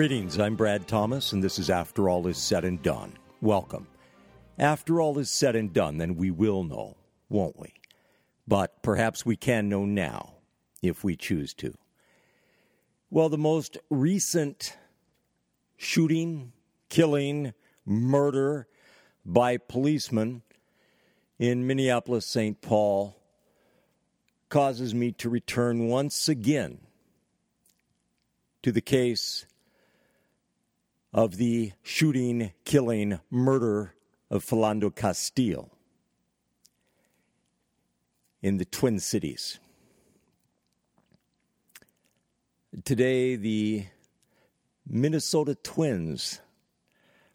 Greetings, I'm Brad Thomas, and this is After All Is Said and Done. Welcome. After all is said and done, then we will know, won't we? But perhaps we can know now, if we choose to. Well, the most recent shooting, killing, murder by policemen in Minneapolis, St. Paul causes me to return once again to the case of the shooting, killing, murder of Philando Castile in the Twin Cities. Today, the Minnesota Twins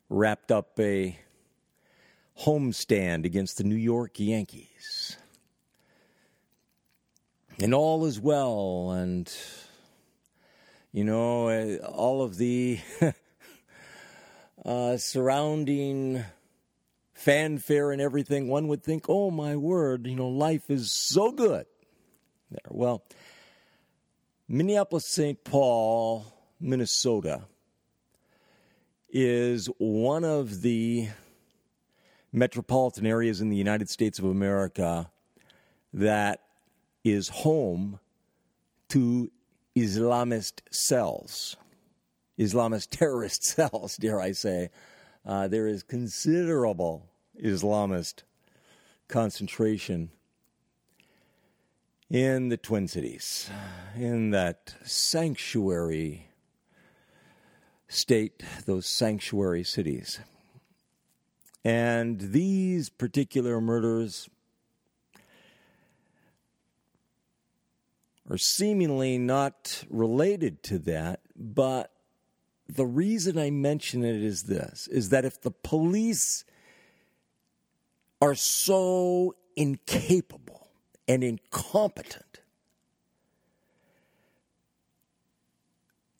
wrapped up a homestand against the New York Yankees. And all is well, and, you know, eh, all of the uh, surrounding fanfare and everything, one would think, oh my word, you know, life is so good. There. Well, Minneapolis, St. Paul, Minnesota is one of the metropolitan areas in the United States of America that is home to Islamist cells. Islamist terrorist cells, dare I say. Uh, there is considerable Islamist concentration in the Twin Cities, in that sanctuary state, those sanctuary cities. And these particular murders are seemingly not related to that, but the reason I mention it is this is that if the police are so incapable and incompetent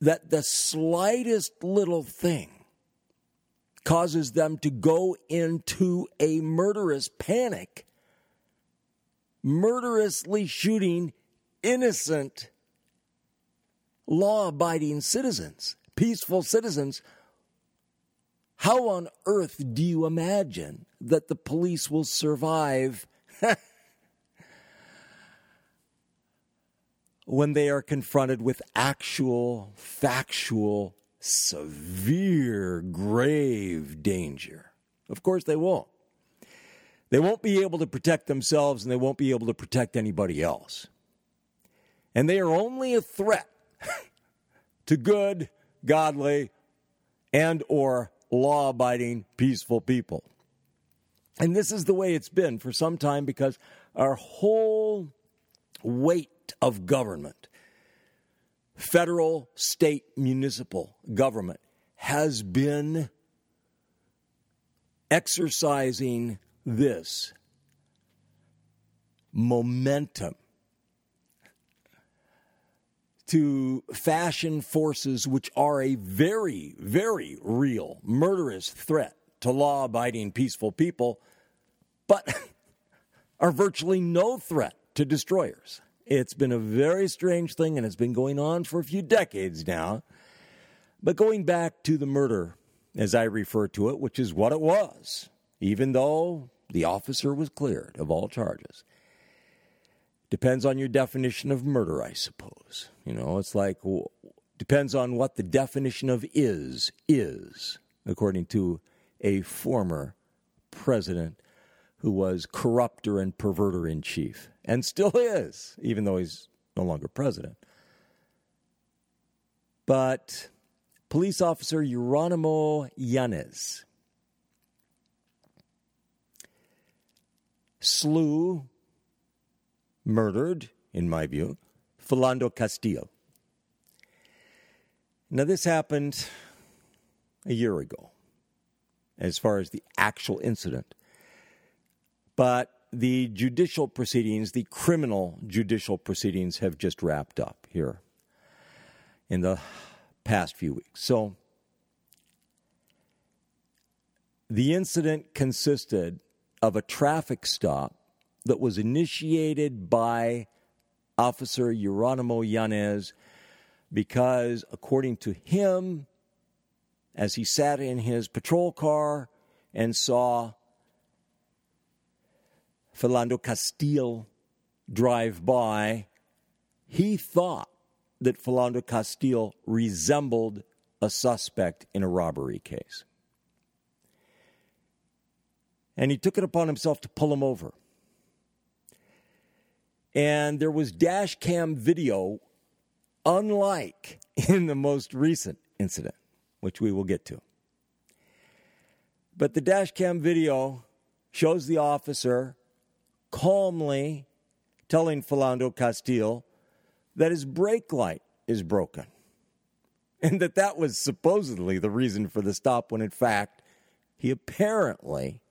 that the slightest little thing causes them to go into a murderous panic, murderously shooting innocent, law abiding citizens peaceful citizens, how on earth do you imagine that the police will survive when they are confronted with actual, factual, severe, grave danger? Of course, they won't. They won't be able to protect themselves and they won't be able to protect anybody else. And they are only a threat to good, godly, and or law-abiding peaceful people. And this is the way it's been for some time because our whole weight of government, federal, state, municipal government, has been exercising this momentum to fashion forces which are a very, very real murderous threat to law abiding peaceful people, but are virtually no threat to destroyers. It's been a very strange thing and it's been going on for a few decades now. But going back to the murder, as I refer to it, which is what it was, even though the officer was cleared of all charges. Depends on your definition of murder, I suppose. You know, it's like depends on what the definition of is is, according to a former president who was corrupter and perverter in chief, and still is, even though he's no longer president. But police officer Jeronimo Yanez slew murdered, in my view, Philando Castillo. Now, this happened a year ago, as far as the actual incident. But the judicial proceedings, the criminal judicial proceedings, have just wrapped up here in the past few weeks. So, the incident consisted of a traffic stop that was initiated by Officer Jeronimo Yanez because, according to him, as he sat in his patrol car and saw Philando Castile drive by, he thought that Philando Castile resembled a suspect in a robbery case. And he took it upon himself to pull him over. And there was dash cam video, unlike in the most recent incident, which we will get to. But the dash cam video shows the officer calmly telling Philando Castile that his brake light is broken and that that was supposedly the reason for the stop when in fact he apparently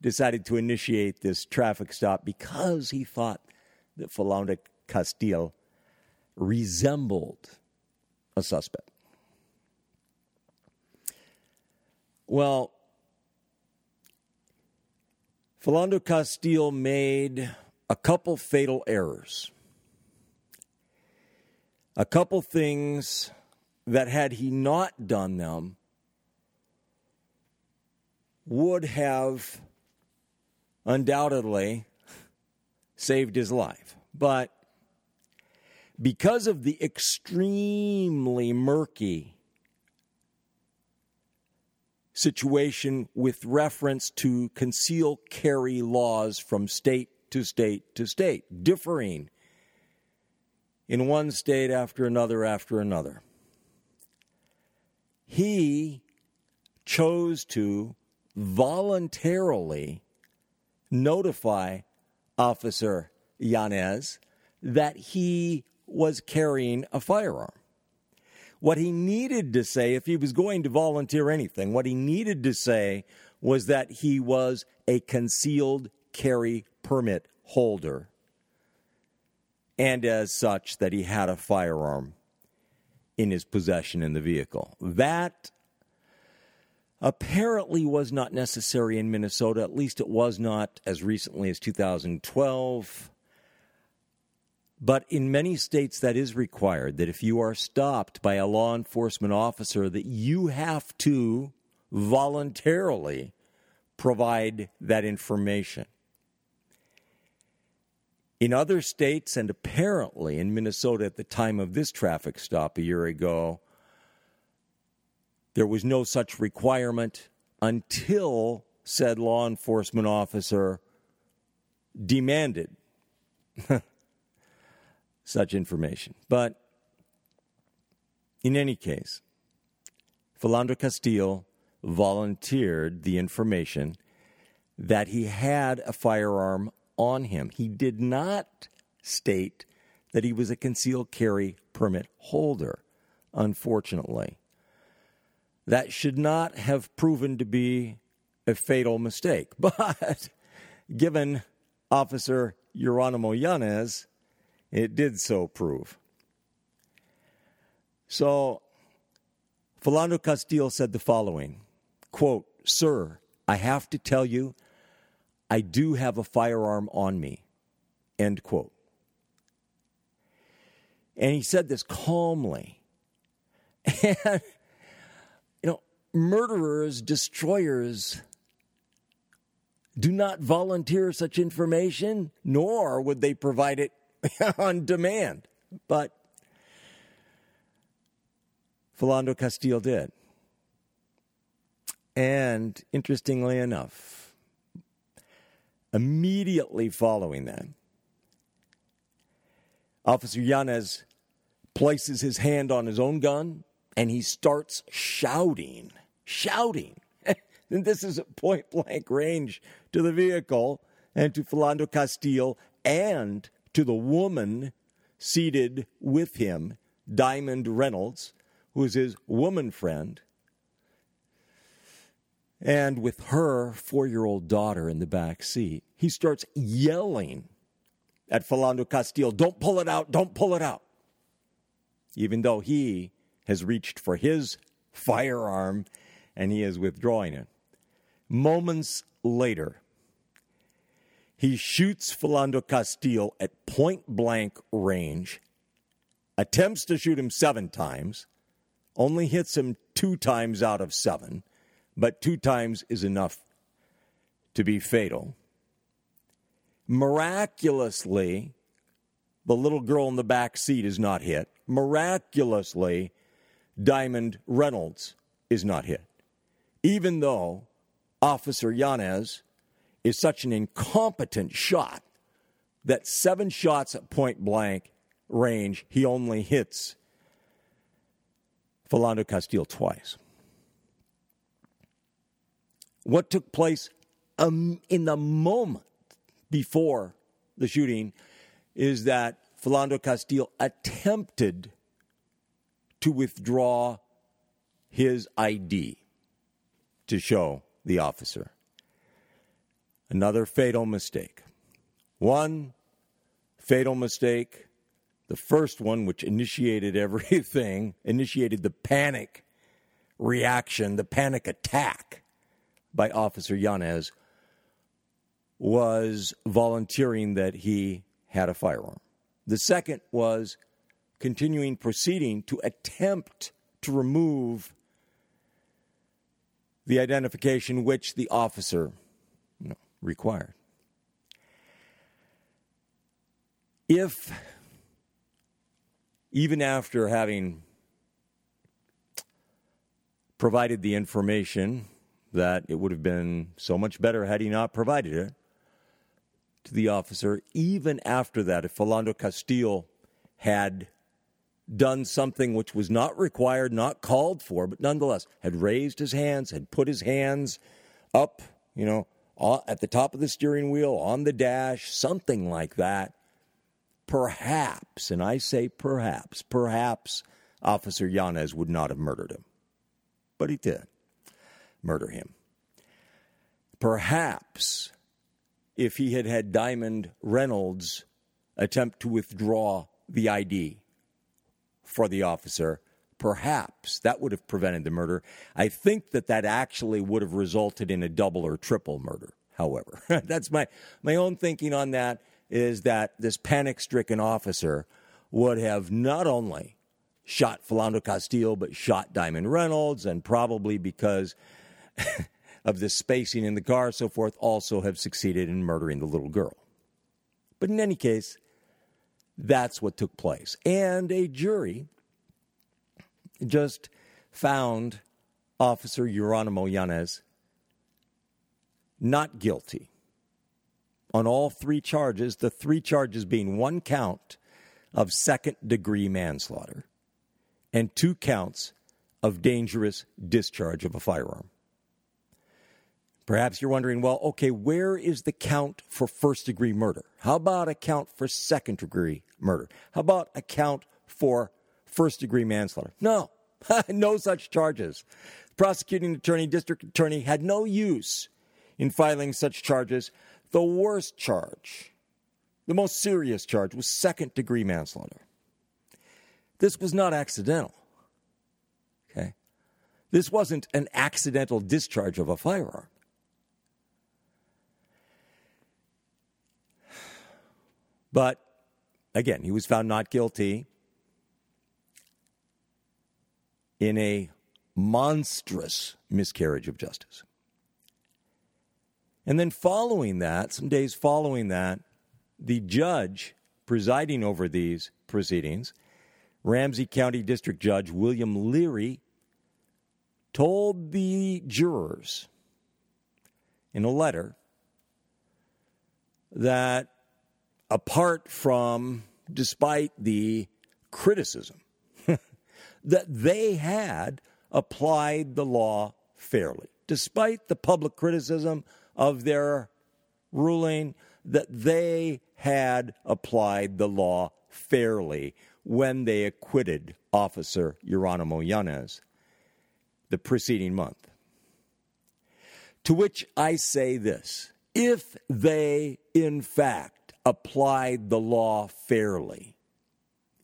decided to initiate this traffic stop because he thought that Philando Castile resembled a suspect. Well, Philando Castile made a couple fatal errors. A couple things that, had he not done them, would have undoubtedly saved his life. But because of the extremely murky situation with reference to conceal carry laws from state to state to state, differing in one state after another after another. He chose to voluntarily notify Officer Yanez that he was carrying a firearm. What he needed to say, if he was going to volunteer anything, what he needed to say was that he was a concealed carry permit holder, and as such, that he had a firearm in his possession in the vehicle. That apparently was not necessary in Minnesota. At least it was not as recently as 2012. But in many states, that is required that if you are stopped by a law enforcement officer, that you have to voluntarily provide that information. In other states, and apparently in Minnesota at the time of this traffic stop a year ago, there was no such requirement until said law enforcement officer demanded such information. But in any case, Philando Castile volunteered the information that he had a firearm on him. He did not state that he was a concealed carry permit holder, unfortunately. That should not have proven to be a fatal mistake. But given Officer Jeronimo Yanez, it did so prove. So Philando Castile said the following quote, Sir, I have to tell you, I do have a firearm on me. End quote. And he said this calmly. And murderers, destroyers, do not volunteer such information, nor would they provide it on demand. But Philando Castile did. And interestingly enough, immediately following that, Officer Yanez places his hand on his own gun and he starts shouting, shouting. and this is at point blank range to the vehicle and to Philando Castile and to the woman seated with him, Diamond Reynolds, who is his woman friend, and with her four year old daughter in the back seat. He starts yelling at Philando Castile, Don't pull it out, don't pull it out. Even though he has reached for his firearm and he is withdrawing it. Moments later, he shoots Philando Castile at point blank range, attempts to shoot him seven times, only hits him two times out of seven, but two times is enough to be fatal. Miraculously, the little girl in the back seat is not hit. Miraculously, Diamond Reynolds is not hit. Even though Officer Yanez is such an incompetent shot that seven shots at point blank range, he only hits Philando Castile twice. What took place um, in the moment before the shooting is that Philando Castile attempted to withdraw his ID to show the officer. Another fatal mistake. One fatal mistake, the first one, which initiated everything, initiated the panic reaction, the panic attack by Officer Yanez, was volunteering that he had a firearm. The second was continuing proceeding to attempt to remove the identification which the officer you know, required. If, even after having provided the information that it would have been so much better had he not provided it to the officer, even after that, if Philando Castile had done something which was not required, not called for, but nonetheless had raised his hands, had put his hands up, you know, at the top of the steering wheel, on the dash, something like that. Perhaps, and I say perhaps, perhaps Officer Yanez would not have murdered him. But he did murder him. Perhaps if he had had Diamond Reynolds attempt to withdraw the ID for the officer, perhaps that would have prevented the murder. I think that that actually would have resulted in a double or triple murder. However, that's my my own thinking on that is that this panic-stricken officer would have not only shot Philando Castile but shot Diamond Reynolds and probably because of the spacing in the car so forth also have succeeded in murdering the little girl. But in any case, that's what took place. And a jury just found Officer Jeronimo Yanez not guilty on all three charges, the three charges being one count of second degree manslaughter and two counts of dangerous discharge of a firearm. Perhaps you're wondering, well, okay, where is the count for first degree murder? How about a count for second degree murder? How about a count for first degree manslaughter? No, no such charges. Prosecuting attorney, district attorney had no use in filing such charges. The worst charge, the most serious charge, was second degree manslaughter. This was not accidental. Okay? This wasn't an accidental discharge of a firearm. But again, he was found not guilty in a monstrous miscarriage of justice. And then, following that, some days following that, the judge presiding over these proceedings, Ramsey County District Judge William Leary, told the jurors in a letter that apart from, despite the criticism, that they had applied the law fairly. Despite the public criticism of their ruling, that they had applied the law fairly when they acquitted Officer Jeronimo Yanez the preceding month. To which I say this if they, in fact, applied the law fairly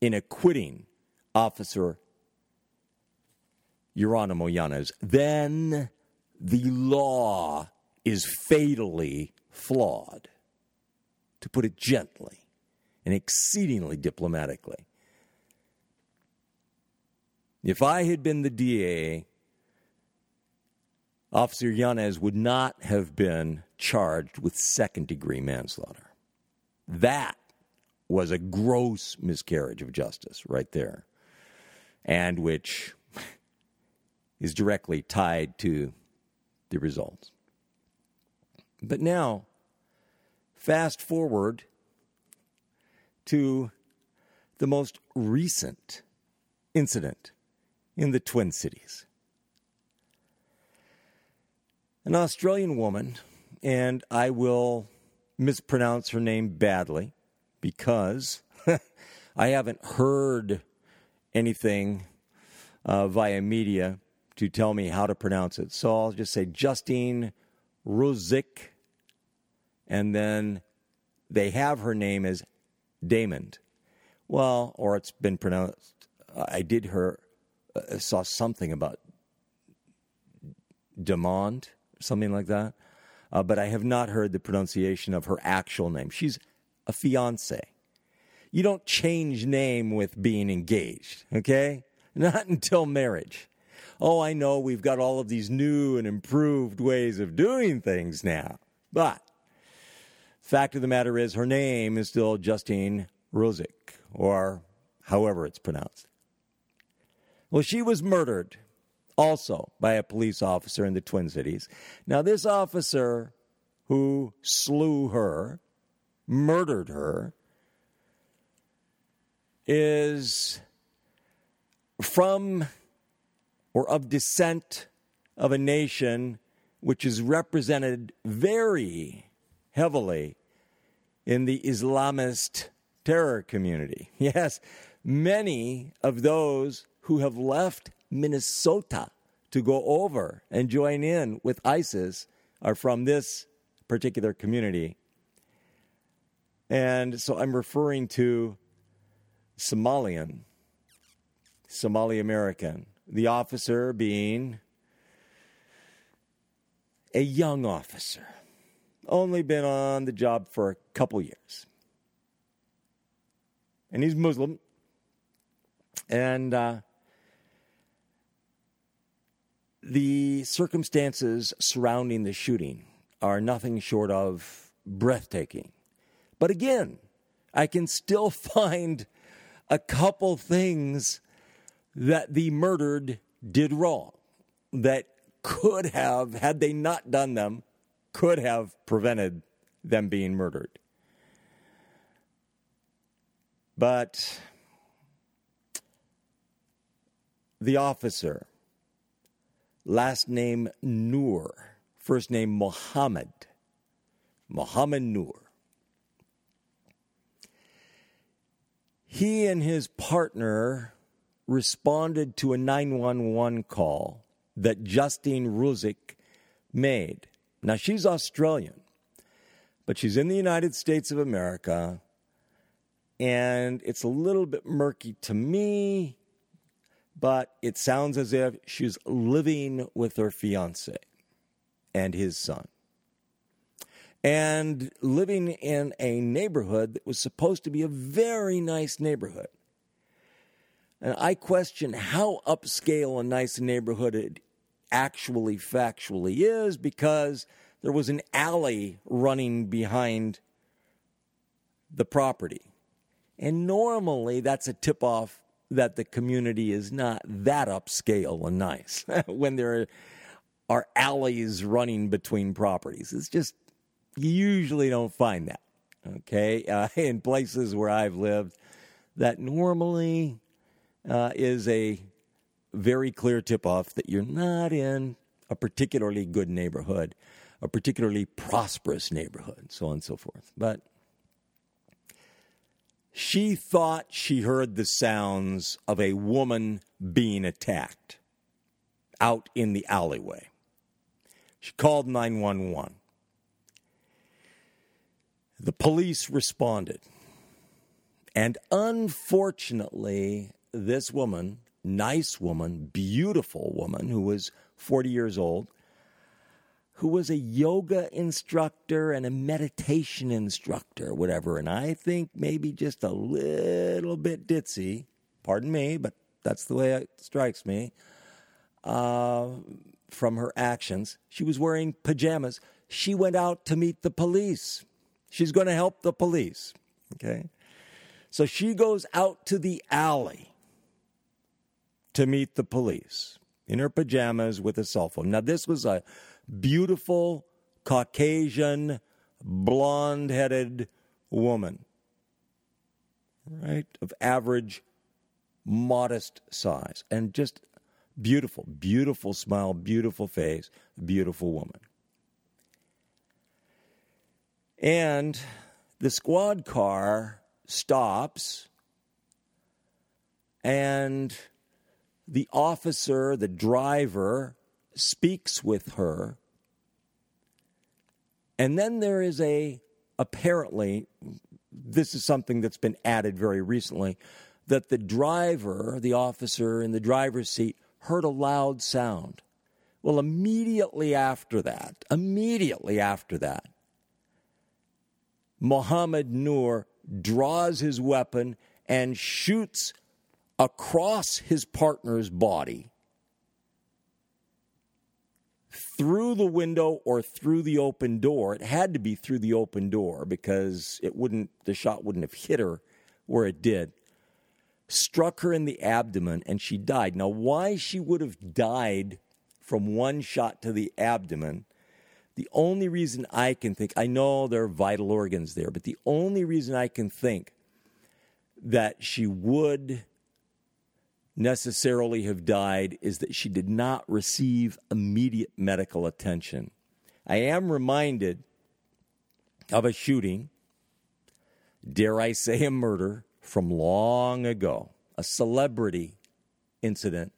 in acquitting Officer Jeronimo Yanez, then the law is fatally flawed, to put it gently and exceedingly diplomatically. If I had been the DA Officer Yanez would not have been charged with second degree manslaughter. That was a gross miscarriage of justice right there, and which is directly tied to the results. But now, fast forward to the most recent incident in the Twin Cities. An Australian woman, and I will mispronounce her name badly because I haven't heard anything uh, via media to tell me how to pronounce it. So I'll just say Justine Ruzick, and then they have her name as Damon. Well, or it's been pronounced. I did her uh, saw something about Demond, something like that, uh, but I have not heard the pronunciation of her actual name. She's a fiance. You don't change name with being engaged, okay? Not until marriage. Oh, I know we've got all of these new and improved ways of doing things now, but fact of the matter is her name is still Justine Ruzick, or however it's pronounced. Well, she was murdered also by a police officer in the Twin Cities. Now, this officer who slew her, murdered her, is from or of descent of a nation which is represented very heavily in the Islamist terror community. Yes, many of those who have left Minnesota to go over and join in with ISIS are from this particular community. And so I'm referring to Somalian, Somali American, the officer being a young officer, only been on the job for a couple years. And he's Muslim. And uh, the circumstances surrounding the shooting are nothing short of breathtaking. But again, I can still find a couple things that the murdered did wrong that could have, had they not done them, could have prevented them being murdered. But the officer last name Noor, first name Mohamed. Mohamed Noor. He and his partner responded to a 911 call that Justine Ruzick made. Now, she's Australian, but she's in the United States of America, and it's a little bit murky to me but it sounds as if she's living with her fiance and his son. And living in a neighborhood that was supposed to be a very nice neighborhood. And I question how upscale a nice neighborhood it actually factually is because there was an alley running behind the property. And normally that's a tip off that the community is not that upscale and nice when there are alleys running between properties. It's just, you usually don't find that, okay? Uh, in places where I've lived, that normally uh, is a very clear tip off that you're not in a particularly good neighborhood, a particularly prosperous neighborhood, so on and so forth. But she thought she heard the sounds of a woman being attacked out in the alleyway. She called 911. The police responded. And unfortunately, this woman, nice woman, beautiful woman who was 40 years old, who was a yoga instructor and a meditation instructor, whatever. And I think maybe just a little bit ditzy, pardon me, but that's the way it strikes me. Uh, from her actions. She was wearing pajamas. She went out to meet the police. She's going to help the police. Okay. So she goes out to the alley to meet the police in her pajamas with a cell phone. Now, this was a beautiful Caucasian, blonde headed woman, right? Of average, modest size, and just beautiful, beautiful smile, beautiful face, beautiful woman. And the squad car stops, and the officer, the driver, speaks with her. And then there is a, apparently, this is something that's been added very recently, that the driver, the officer in the driver's seat, heard a loud sound. Well, immediately after that, immediately after that, Mohamed Noor draws his weapon and shoots across his partner's body through the window or through the open door. It had to be through the open door because it wouldn't the shot wouldn't have hit her where it did. Struck her in the abdomen and she died. Now why she would have died from one shot to the abdomen the only reason I can think, I know there are vital organs there, but the only reason I can think that she would necessarily have died is that she did not receive immediate medical attention. I am reminded of a shooting, dare I say a murder, from long ago, a celebrity incident.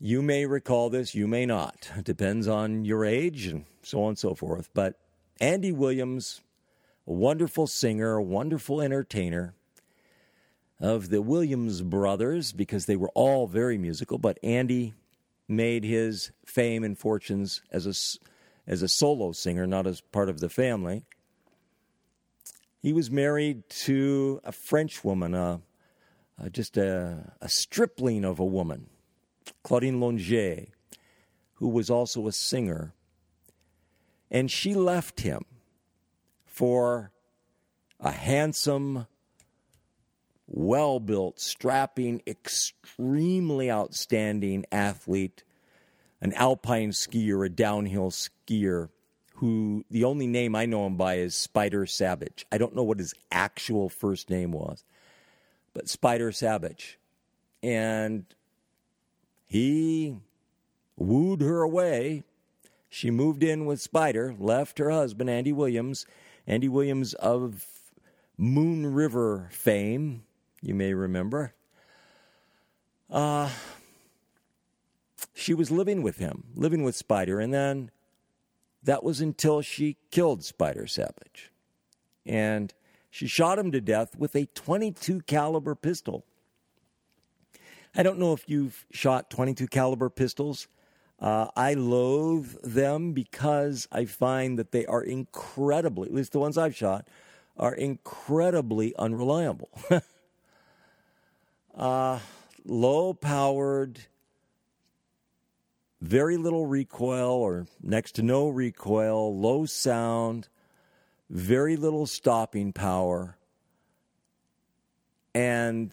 You may recall this, you may not. It depends on your age and so on and so forth. But Andy Williams, a wonderful singer, a wonderful entertainer of the Williams brothers, because they were all very musical, but Andy made his fame and fortunes as a, as a solo singer, not as part of the family. He was married to a French woman, uh, uh, just a, a stripling of a woman, Claudine Longet, who was also a singer. And she left him for a handsome, well built, strapping, extremely outstanding athlete, an alpine skier, a downhill skier, who the only name I know him by is Spider Sabich. I don't know what his actual first name was, but Spider Sabich. And he wooed her away she moved in with Spider, left her husband, Andy Williams. Andy Williams of Moon River fame, you may remember. Uh, she was living with him, living with Spider, and then that was until she killed Spider Sabich. And she shot him to death with a 22 caliber pistol. I don't know if you've shot 22 caliber pistols. Uh, I loathe them because I find that they are incredibly, at least the ones I've shot, are incredibly unreliable. uh, low powered, very little recoil or next to no recoil, low sound, very little stopping power. And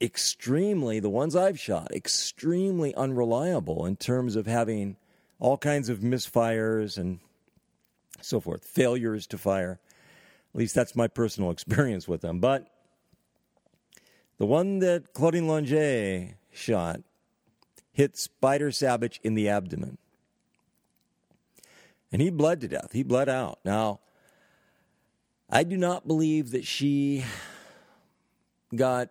extremely, the ones I've shot, extremely unreliable in terms of having all kinds of misfires and so forth, failures to fire. At least that's my personal experience with them. But the one that Claudine Longet shot hit Spider Sabich in the abdomen. And he bled to death. He bled out. Now, I do not believe that she got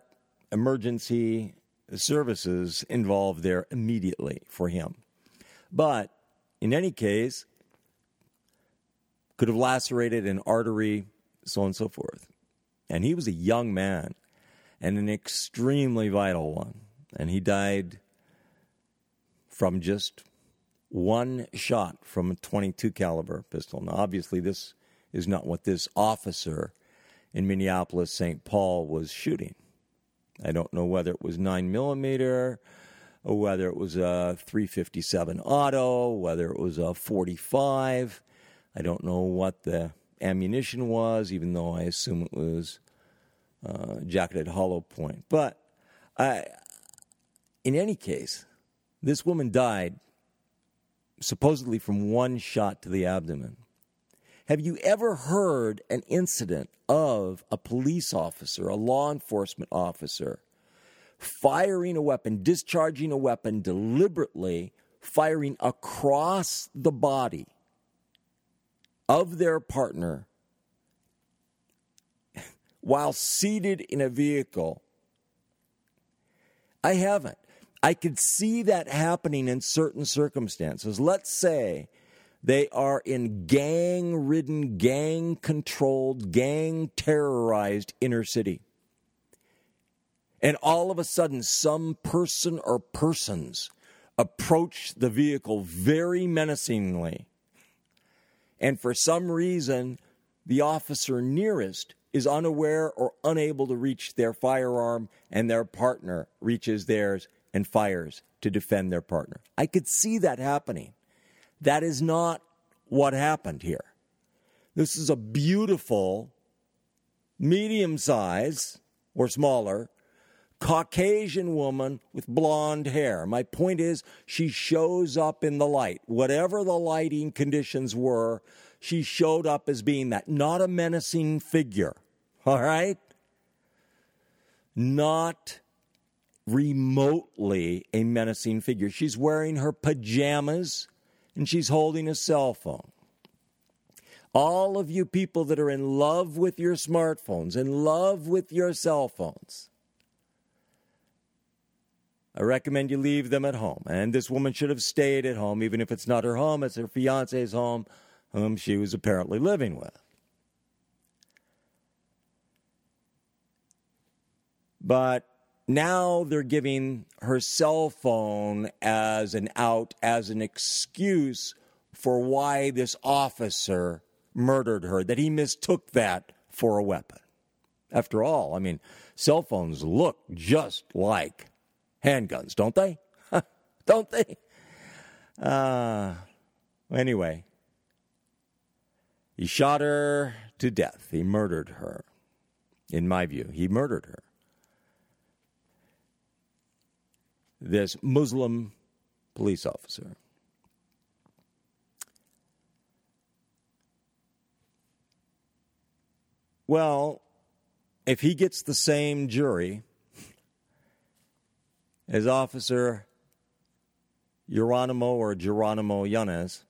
emergency services involved there immediately for him. But in any case, could have lacerated an artery, so on and so forth. And he was a young man and an extremely vital one. And he died from just one shot from a 22 caliber pistol. Now, obviously, this is not what this officer in Minneapolis, St. Paul was shooting. I don't know whether it was 9 millimeter whether it was a 357 auto, whether it was a 45. I don't know what the ammunition was, even though I assume it was uh, jacketed hollow point. But I, in any case, this woman died supposedly from one shot to the abdomen. Have you ever heard an incident of a police officer, a law enforcement officer, firing a weapon, discharging a weapon deliberately, firing across the body of their partner while seated in a vehicle? I haven't. I could see that happening in certain circumstances. Let's say they are in gang ridden, gang controlled, gang terrorized inner city. And all of a sudden, some person or persons approach the vehicle very menacingly. And for some reason, the officer nearest is unaware or unable to reach their firearm, and their partner reaches theirs and fires to defend their partner. I could see that happening. That is not what happened here. This is a beautiful, medium size or smaller Caucasian woman with blonde hair. My point is, she shows up in the light. Whatever the lighting conditions were, she showed up as being that. Not a menacing figure. All right? Not remotely a menacing figure. She's wearing her pajamas and she's holding a cell phone. All of you people that are in love with your smartphones, in love with your cell phones, I recommend you leave them at home. And this woman should have stayed at home, even if it's not her home, it's her fiance's home, whom she was apparently living with. But now they're giving her cell phone as an out, as an excuse for why this officer murdered her, that he mistook that for a weapon. After all, I mean, cell phones look just like handguns, don't they? don't they? Uh, anyway, he shot her to death. He murdered her. In my view, he murdered her. this Muslim police officer. Well, if he gets the same jury as Officer Geronimo or Geronimo Yanez,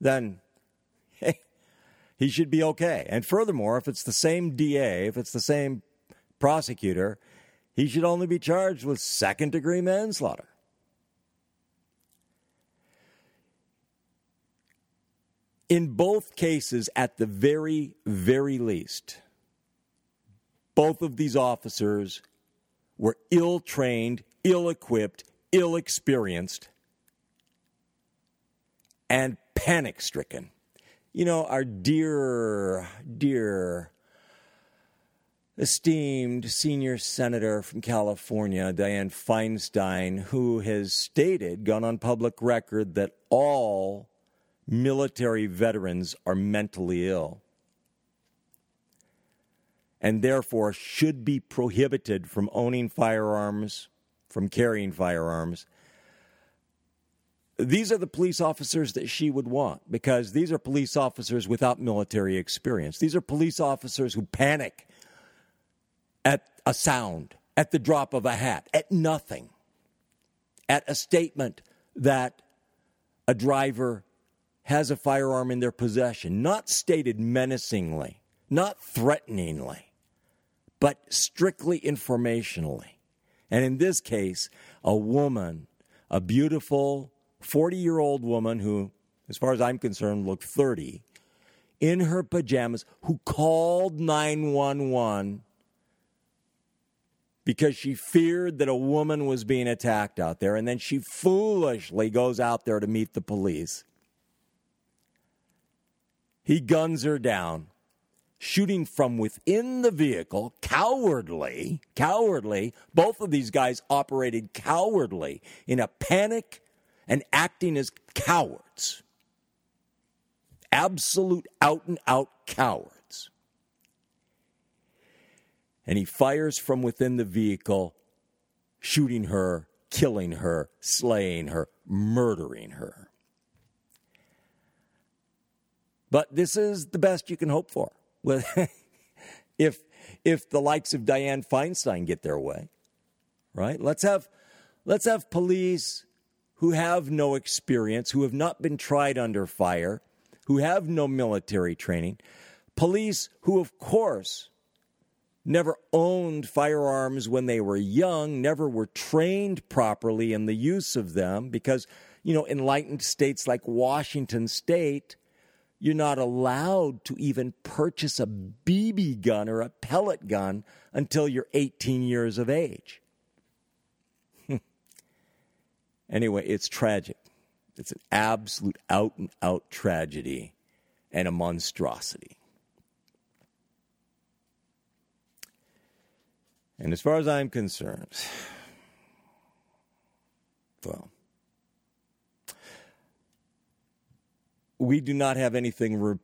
then hey, he should be okay. And furthermore, if it's the same DA, if it's the same prosecutor, he should only be charged with second degree manslaughter. In both cases, at the very, very least, both of these officers were ill trained, ill equipped, ill experienced, and panic stricken. You know, our dear, dear esteemed senior senator from California, Dianne Feinstein, who has stated, gone on public record, that all military veterans are mentally ill and therefore should be prohibited from owning firearms, from carrying firearms. These are the police officers that she would want because these are police officers without military experience. These are police officers who panic at a sound, at the drop of a hat, at nothing, at a statement that a driver has a firearm in their possession, not stated menacingly, not threateningly, but strictly informationally. And in this case, a woman, a beautiful 40 year old woman who, as far as I'm concerned, looked 30, in her pajamas, who called 911 because she feared that a woman was being attacked out there, and then she foolishly goes out there to meet the police. He guns her down. shooting from within the vehicle, cowardly, cowardly. Both of these guys operated cowardly in a panic and acting as cowards. Absolute out and out cowards. And he fires from within the vehicle, shooting her, killing her, slaying her, murdering her. But this is the best you can hope for. if if the likes of Dianne Feinstein get their way, right? Let's have let's have police who have no experience, who have not been tried under fire, who have no military training, police who of course never owned firearms when they were young, never were trained properly in the use of them because, you know, enlightened states like Washington state you're not allowed to even purchase a BB gun or a pellet gun until you're 18 years of age. Anyway, it's tragic. It's an absolute out and out tragedy and a monstrosity. And as far as I'm concerned, well, we do not have anything re-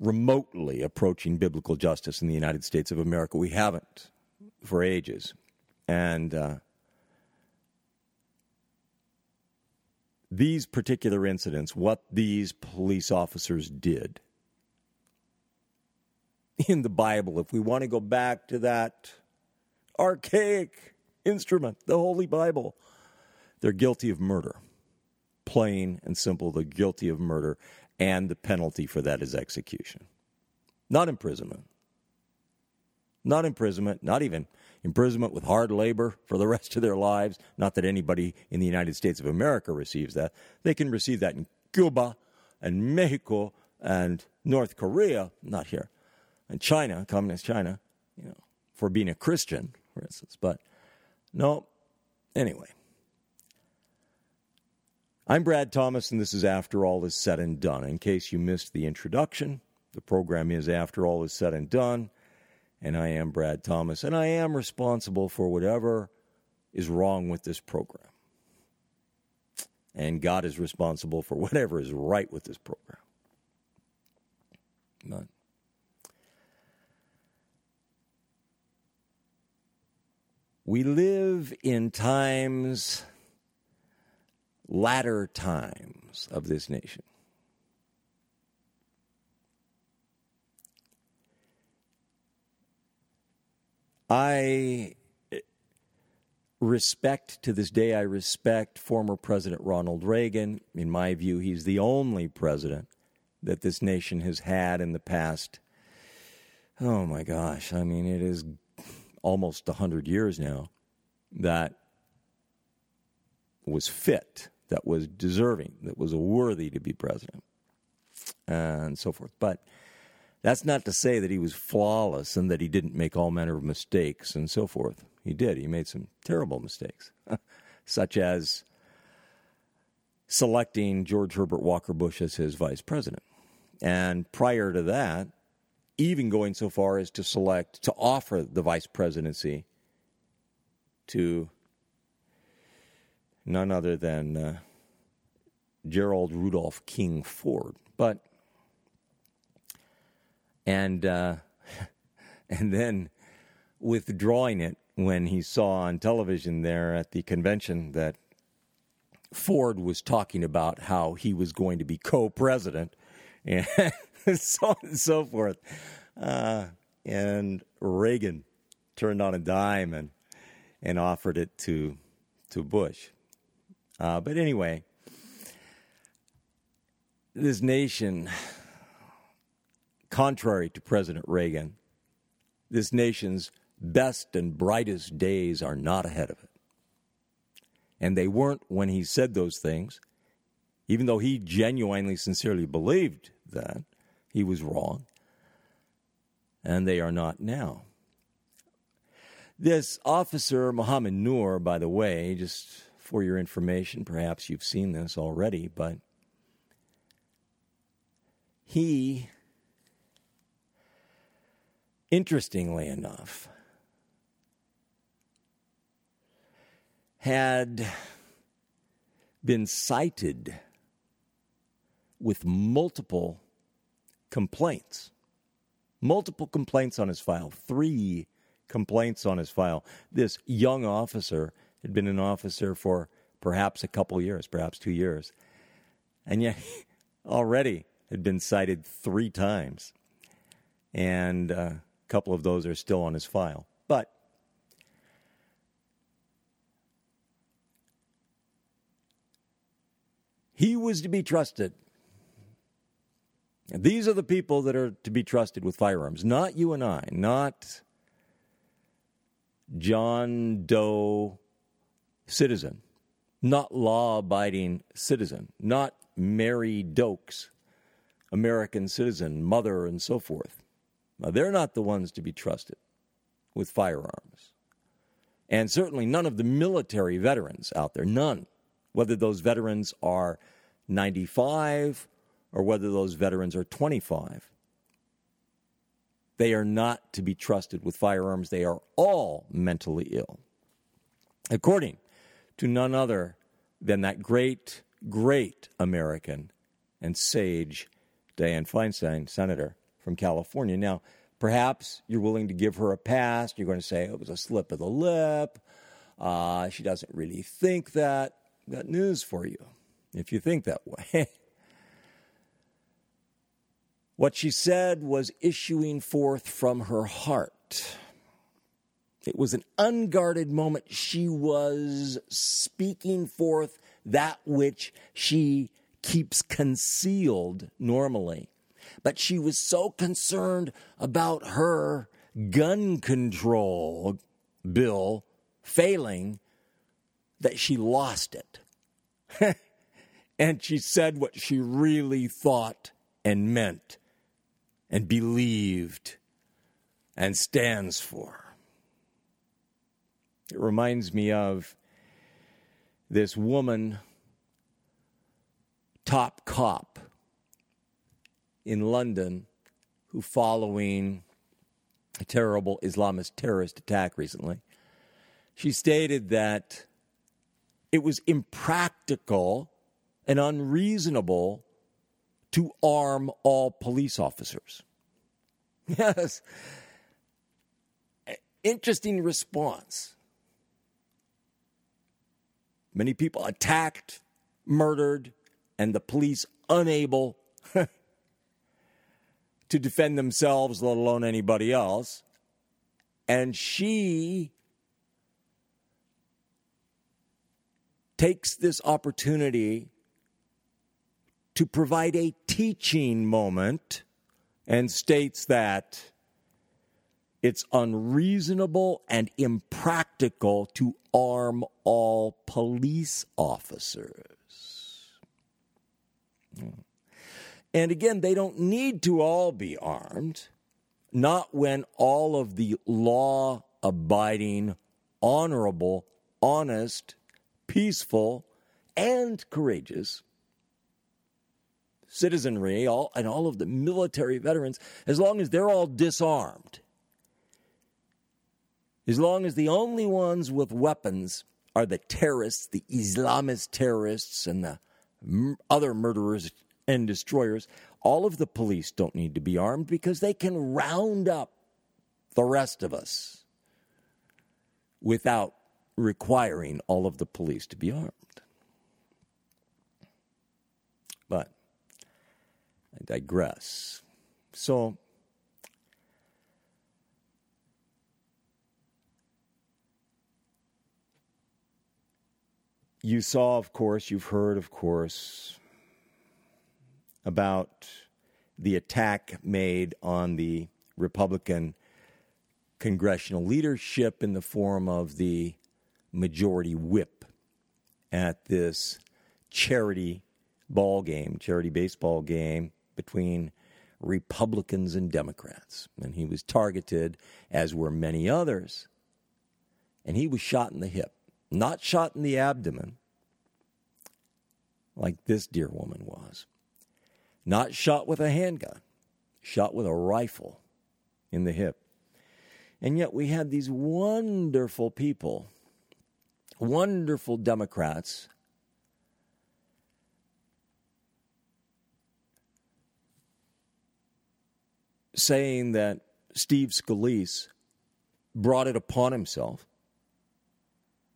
remotely approaching biblical justice in the United States of America. We haven't for ages. And uh, these particular incidents, what these police officers did in the Bible, if we want to go back to that archaic instrument, the Holy Bible, they're guilty of murder plain and simple, they're guilty of murder, and the penalty for that is execution. Not imprisonment. Not imprisonment, not even imprisonment with hard labor for the rest of their lives. Not that anybody in the United States of America receives that. They can receive that in Cuba and Mexico and North Korea, not here, and China, communist China, you know, for being a Christian, for instance. But no, anyway. I'm Brad Thomas, and this is After All Is Said and Done. In case you missed the introduction, the program is After All Is Said and Done, and I am Brad Thomas, and I am responsible for whatever is wrong with this program. And God is responsible for whatever is right with this program. None. We live in times latter times of this nation. I eh, respect to this day, I respect former President Ronald Reagan. In my view, he's the only president that this nation has had in the past. Oh my gosh, I mean, it is almost 100 years now that was fit that was deserving, that was worthy to be president, and so forth. But that's not to say that he was flawless and that he didn't make all manner of mistakes and so forth. He did. He made some terrible mistakes, such as selecting George Herbert Walker Bush as his vice president. And prior to that, even going so far as to select, to offer the vice presidency to none other than uh, Gerald Rudolph King Ford. But and uh, and then withdrawing it when he saw on television there at the convention that Ford was talking about how he was going to be co-president and so on and so forth. Uh, and Reagan turned on a dime and and offered it to to Bush. Uh, but anyway, this nation, contrary to President Reagan, this nation's best and brightest days are not ahead of it. And they weren't when he said those things, even though he genuinely, sincerely believed that he was wrong. And they are not now. This officer, Mohamed Noor, by the way, just for your information. Perhaps you've seen this already, but he interestingly enough, had been cited with multiple complaints. Multiple complaints on his file, three complaints on his file. This young officer had been an officer for perhaps a couple years, perhaps two years, and yet already had been cited three times. And uh, couple of those are still on his file. But he was to be trusted. And these are the people that are to be trusted with firearms, not you and I, not John Doe citizen, not law abiding citizen, not Mary Dokes, American citizen, mother, and so forth. Now, they're not the ones to be trusted with firearms. And certainly none of the military veterans out there, none, whether those veterans are 95 or whether those veterans are 25. They are not to be trusted with firearms. They are all mentally ill. According to none other than that great, great American and sage Dianne Feinstein, senator from California. Now, perhaps you're willing to give her a pass. You're going to say it was a slip of the lip. Uh, she doesn't really think that. Got news for you if you think that way. what she said was issuing forth from her heart. It was an unguarded moment. She was speaking forth that which she keeps concealed normally. But she was so concerned about her gun control bill failing that she lost it. and she said what she really thought and meant and believed and stands for. It reminds me of this woman, top cop in London, who, following a terrible Islamist terrorist attack recently, she stated that it was impractical and unreasonable to arm all police officers. Yes. Interesting response. Many people attacked, murdered, and the police unable to defend themselves, let alone anybody else. And she takes this opportunity to provide a teaching moment and states that it's unreasonable and impractical to arm all police officers. Hmm. And again, they don't need to all be armed, not when all of the law abiding, honorable, honest, peaceful, and courageous citizenry all, and all of the military veterans, as long as they're all disarmed as long as the only ones with weapons are the terrorists, the Islamist terrorists, and the other murderers and destroyers, all of the police don't need to be armed because they can round up the rest of us without requiring all of the police to be armed. But I digress. So, you saw, of course, you've heard, of course, about the attack made on the Republican congressional leadership in the form of the majority whip at this charity ball game, charity baseball game between Republicans and Democrats. And he was targeted, as were many others. And he was shot in the hip not shot in the abdomen, like this dear woman was, not shot with a handgun, shot with a rifle in the hip. And yet we had these wonderful people, wonderful Democrats. Saying that Steve Scalise brought it upon himself,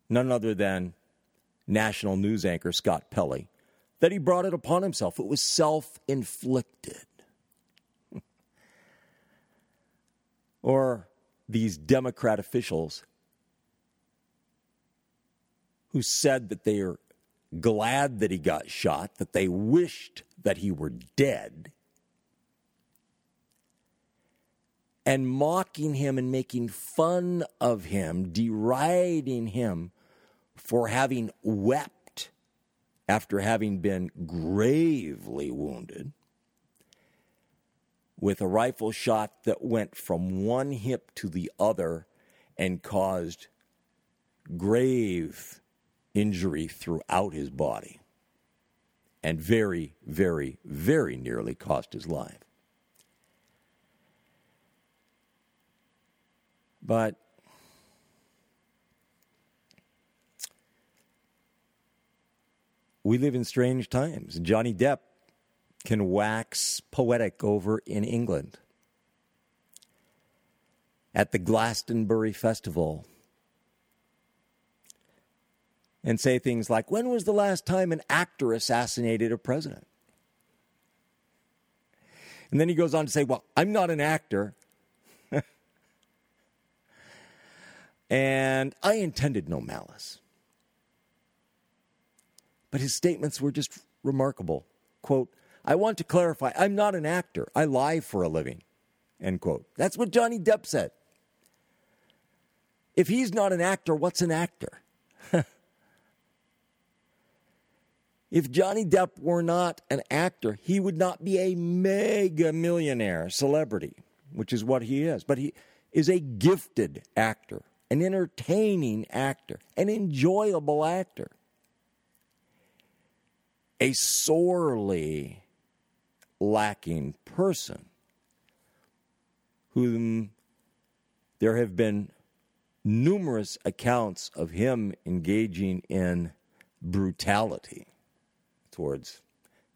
none other than national news anchor Scott Pelley, that he brought it upon himself. It was self inflicted. or these Democrat officials who said that they are glad that he got shot, that they wished that he were dead, and mocking him and making fun of him, deriding him for having wept after having been gravely wounded with a rifle shot that went from one hip to the other and caused grave injury throughout his body and very, very, very nearly cost his life. But we live in strange times. Johnny Depp can wax poetic over in England. At the Glastonbury Festival, and say things like, When was the last time an actor assassinated a president? And then he goes on to say, Well, I'm not an actor. and I intended no malice. But his statements were just remarkable. Quote, I want to clarify, I'm not an actor. I lie for a living. End quote. That's what Johnny Depp said. If he's not an actor, what's an actor? if Johnny Depp were not an actor, he would not be a mega millionaire celebrity, which is what he is. But he is a gifted actor, an entertaining actor, an enjoyable actor, a sorely lacking person whom there have been numerous accounts of him engaging in brutality towards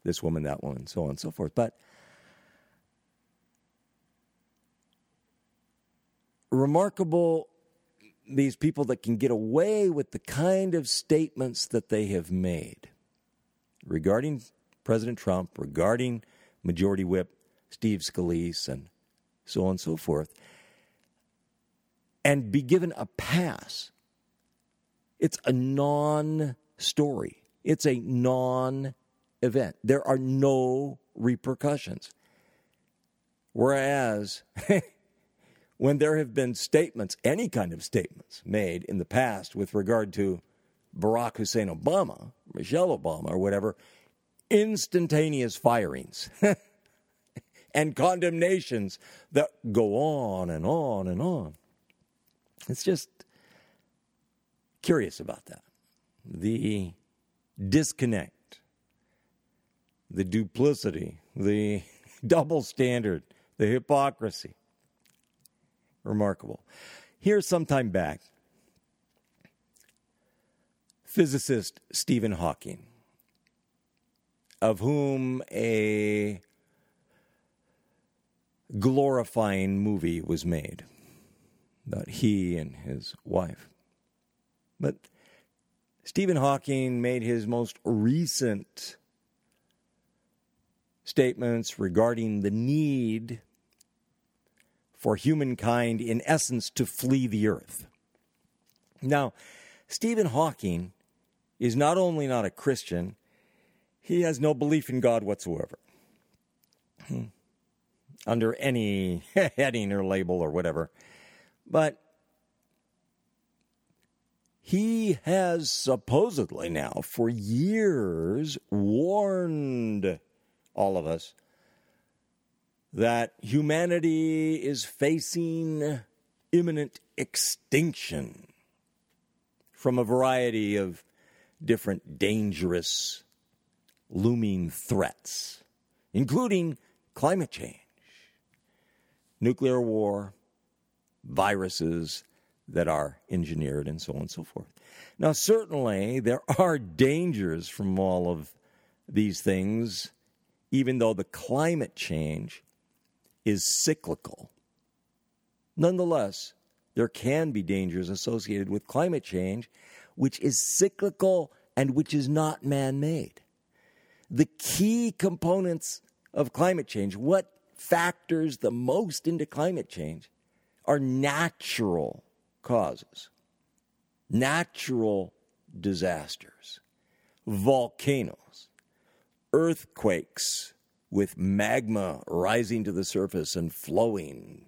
this woman, that woman, so on and so forth. But remarkable these people that can get away with the kind of statements that they have made regarding President Trump, regarding Majority Whip Steve Scalise and so on and so forth, and be given a pass. It's a non story, it's a non event. There are no repercussions. Whereas, when there have been statements, any kind of statements made in the past with regard to Barack Hussein Obama, Michelle Obama, or whatever, instantaneous firings and condemnations that go on and on and on. It's just curious about that. The disconnect, the duplicity, the double standard, the hypocrisy. Remarkable. Here, sometime back, physicist Stephen Hawking of whom a glorifying movie was made about he and his wife. But Stephen Hawking made his most recent statements regarding the need for humankind, in essence, to flee the earth. Now, Stephen Hawking is not only not a Christian, he has no belief in God whatsoever. Hmm. Under any heading or label or whatever. But he has supposedly now, for years, warned all of us that humanity is facing imminent extinction from a variety of different dangerous looming threats, including climate change, nuclear war, viruses that are engineered, and so on and so forth. Now, certainly, there are dangers from all of these things, even though the climate change is cyclical. Nonetheless, there can be dangers associated with climate change, which is cyclical and which is not man made. The key components of climate change, what factors the most into climate change, are natural causes, natural disasters, volcanoes, earthquakes with magma rising to the surface and flowing,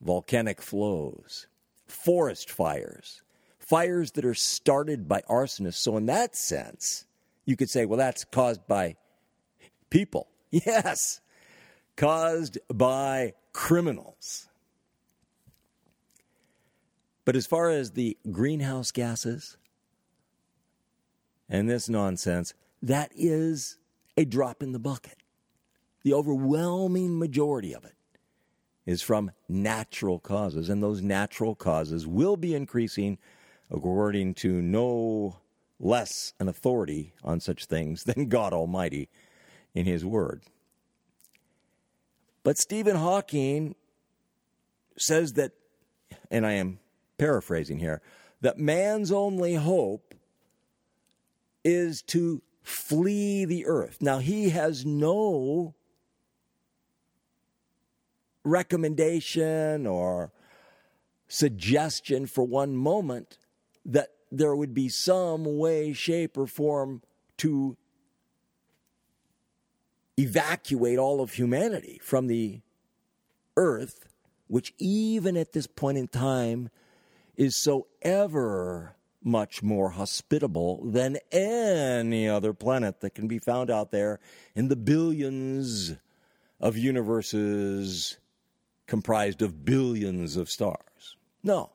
volcanic flows, forest fires, fires that are started by arsonists. So, in that sense, you could say, well, that's caused by people. Yes, caused by criminals. But as far as the greenhouse gases and this nonsense, that is a drop in the bucket. The overwhelming majority of it is from natural causes, and those natural causes will be increasing according to no less an authority on such things than God Almighty in His Word. But Stephen Hawking says that, and I am paraphrasing here, that man's only hope is to flee the earth. Now, he has no recommendation or suggestion for one moment that there would be some way, shape, or form to evacuate all of humanity from the earth, which even at this point in time is so ever much more hospitable than any other planet that can be found out there in the billions of universes comprised of billions of stars. No.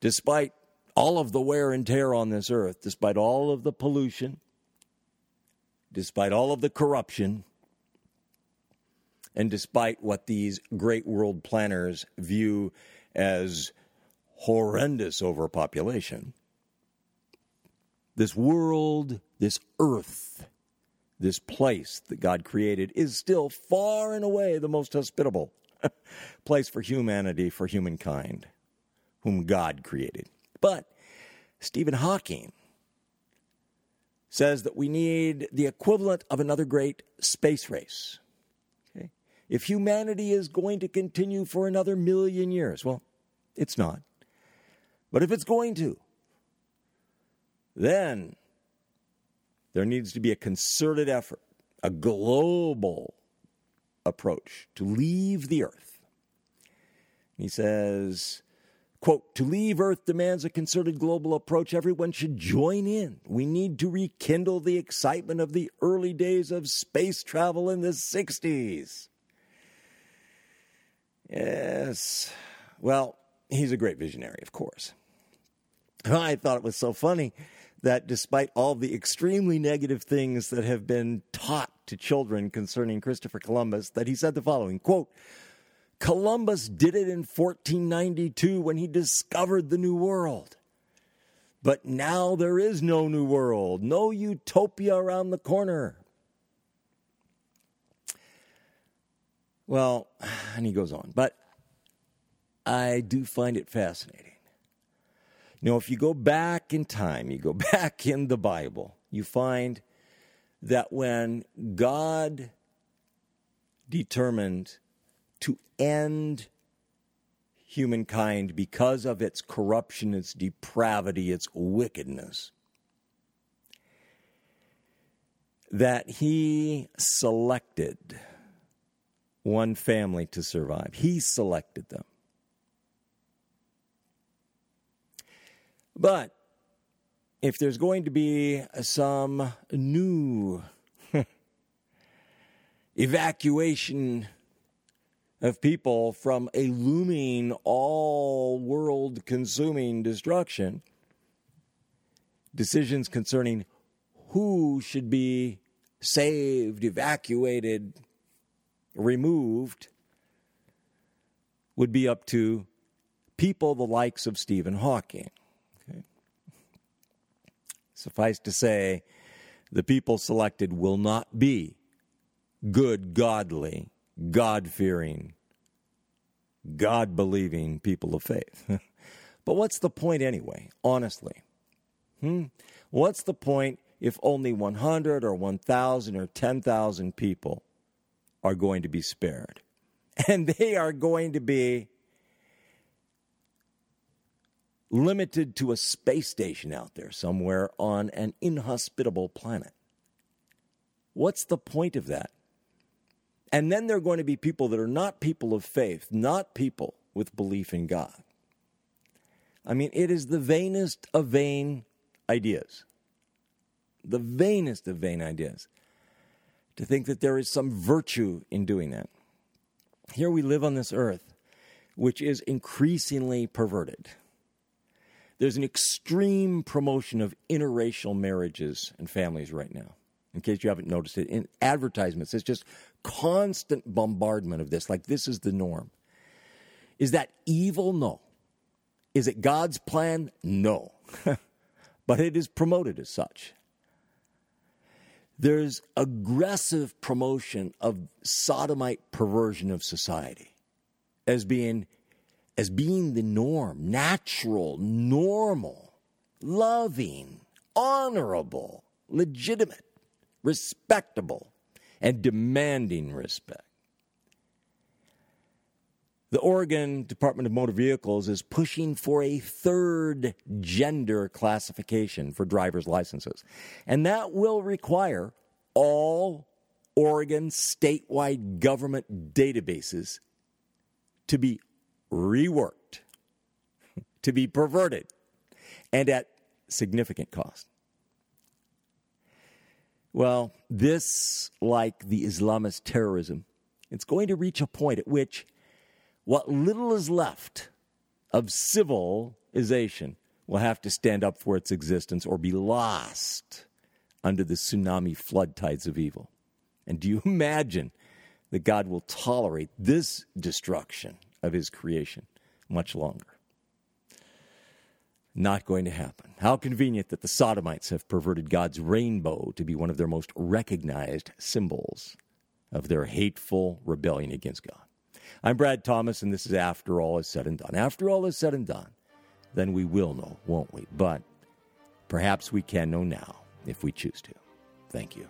Despite all of the wear and tear on this earth, despite all of the pollution, despite all of the corruption, and despite what these great world planners view as horrendous overpopulation, this world, this earth, this place that God created is still far and away the most hospitable place for humanity, for humankind, whom God created. But Stephen Hawking says that we need the equivalent of another great space race. Okay? If humanity is going to continue for another million years, well, it's not. But if it's going to, then there needs to be a concerted effort, a global approach to leave the earth. He says, quote, to leave Earth demands a concerted global approach. Everyone should join in. We need to rekindle the excitement of the early days of space travel in the 60s. Yes. Well, he's a great visionary, of course. I thought it was so funny that despite all the extremely negative things that have been taught to children concerning Christopher Columbus, that he said the following quote, Columbus did it in 1492 when he discovered the New World. But now there is no New World, no utopia around the corner. Well, and he goes on, but I do find it fascinating. Know, if you go back in time, you go back in the Bible, you find that when God determined to end humankind because of its corruption, its depravity, its wickedness. That he selected one family to survive. He selected them. But if there's going to be some new evacuation of people from a looming, all world consuming destruction. Decisions concerning who should be saved, evacuated, removed would be up to people the likes of Stephen Hawking. Okay? Suffice to say, the people selected will not be good, godly, God fearing, God believing people of faith. but what's the point anyway, honestly? Hmm? What's the point if only 100 or 1,000 or 10,000 people are going to be spared? And they are going to be limited to a space station out there somewhere on an inhospitable planet. What's the point of that? And then there are going to be people that are not people of faith, not people with belief in God. I mean, it is the vainest of vain ideas. The vainest of vain ideas. To think that there is some virtue in doing that. Here we live on this earth, which is increasingly perverted. There's an extreme promotion of interracial marriages and families right now. In case you haven't noticed it, in advertisements, it's just constant bombardment of this, like this is the norm. Is that evil? No. Is it God's plan? No. but it is promoted as such. There's aggressive promotion of sodomite perversion of society as being as being the norm, natural, normal, loving, honorable, legitimate, respectable, and demanding respect. The Oregon Department of Motor Vehicles is pushing for a third gender classification for driver's licenses. And that will require all Oregon statewide government databases to be reworked, to be perverted, and at significant cost. Well, this, like the Islamist terrorism, it's going to reach a point at which what little is left of civilization will have to stand up for its existence or be lost under the tsunami flood tides of evil. And do you imagine that God will tolerate this destruction of his creation much longer. Not going to happen. How convenient that the Sodomites have perverted God's rainbow to be one of their most recognized symbols of their hateful rebellion against God. I'm Brad Thomas, and this is After All Is Said and Done. After all is said and done, then we will know, won't we? But perhaps we can know now if we choose to. Thank you.